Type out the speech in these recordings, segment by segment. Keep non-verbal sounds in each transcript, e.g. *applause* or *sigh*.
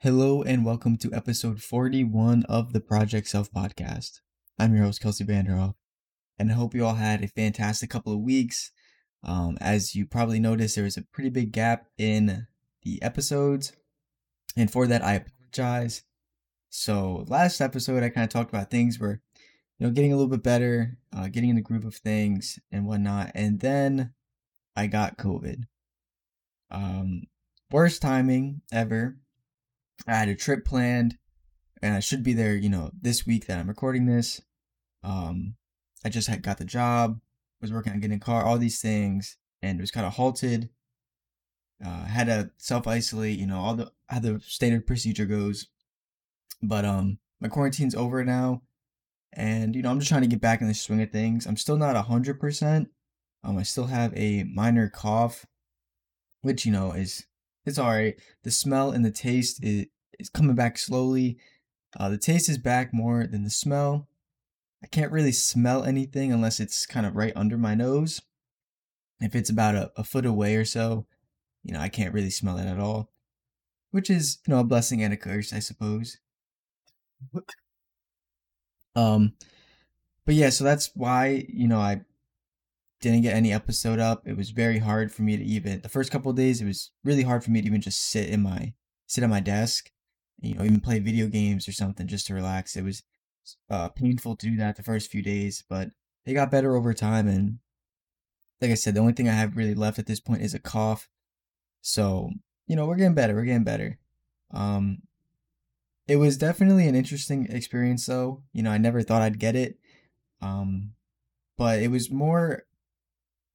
Hello and welcome to episode 41 of the Project Self podcast. I'm your host, Kelsey Vanderhoff, and I hope you all had a fantastic couple of weeks. Um, as you probably noticed, there was a pretty big gap in the episodes, and for that, I apologize. So, last episode, I kind of talked about things where, you know, getting a little bit better, uh, getting in the groove of things and whatnot, and then I got COVID. Um, worst timing ever I had a trip planned and I should be there, you know, this week that I'm recording this. Um, I just had got the job, was working on getting a car, all these things, and it was kind of halted. Uh, had to self isolate, you know, all the how the standard procedure goes. But um, my quarantine's over now, and you know, I'm just trying to get back in the swing of things. I'm still not hundred percent. Um, I still have a minor cough, which you know is it's all right. The smell and the taste is, is coming back slowly. Uh, the taste is back more than the smell. I can't really smell anything unless it's kind of right under my nose. If it's about a, a foot away or so, you know, I can't really smell it at all, which is, you know, a blessing and a curse, I suppose. um, but yeah, so that's why, you know, I didn't get any episode up. It was very hard for me to even the first couple days. It was really hard for me to even just sit in my sit at my desk, you know, even play video games or something just to relax. It was uh, painful to do that the first few days, but it got better over time. And like I said, the only thing I have really left at this point is a cough. So you know, we're getting better. We're getting better. Um, it was definitely an interesting experience, though. You know, I never thought I'd get it. Um, but it was more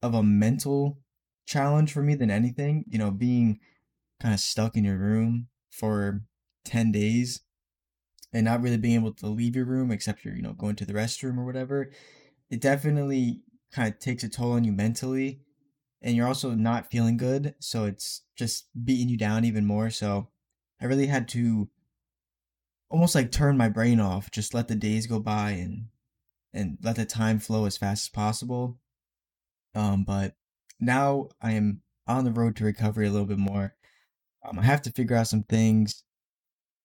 of a mental challenge for me than anything. You know, being kind of stuck in your room for 10 days and not really being able to leave your room except you're, you know, going to the restroom or whatever. It definitely kind of takes a toll on you mentally. And you're also not feeling good. So it's just beating you down even more. So I really had to almost like turn my brain off, just let the days go by and and let the time flow as fast as possible um, but now I am on the road to recovery a little bit more. Um, I have to figure out some things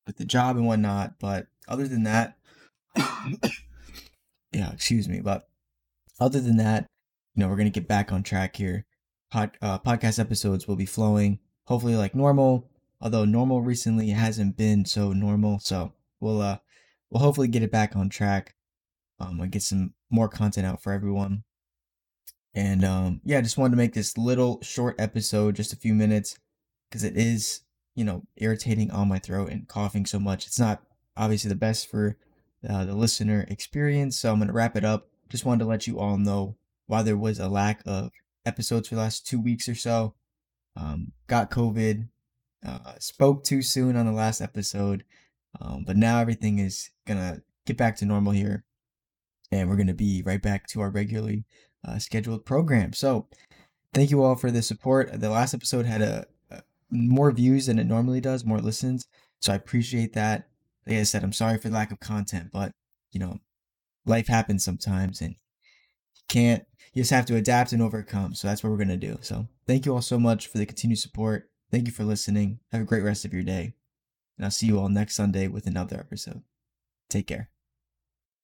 with the job and whatnot, but other than that, *coughs* yeah, excuse me, but other than that, you know, we're gonna get back on track here. Pod, uh, podcast episodes will be flowing, hopefully like normal. Although normal recently hasn't been so normal, so we'll uh, we'll hopefully get it back on track. Um, and get some more content out for everyone. And um, yeah, I just wanted to make this little short episode, just a few minutes, because it is, you know, irritating on my throat and coughing so much. It's not obviously the best for uh, the listener experience. So I'm going to wrap it up. Just wanted to let you all know why there was a lack of episodes for the last two weeks or so. Um, got COVID, uh, spoke too soon on the last episode, um, but now everything is going to get back to normal here. And we're going to be right back to our regularly uh, scheduled program. So thank you all for the support. The last episode had a, a, more views than it normally does, more listens. So I appreciate that. Like I said, I'm sorry for the lack of content, but you know, life happens sometimes and you can't you just have to adapt and overcome. So that's what we're gonna do. So thank you all so much for the continued support. Thank you for listening. Have a great rest of your day. And I'll see you all next Sunday with another episode. Take care.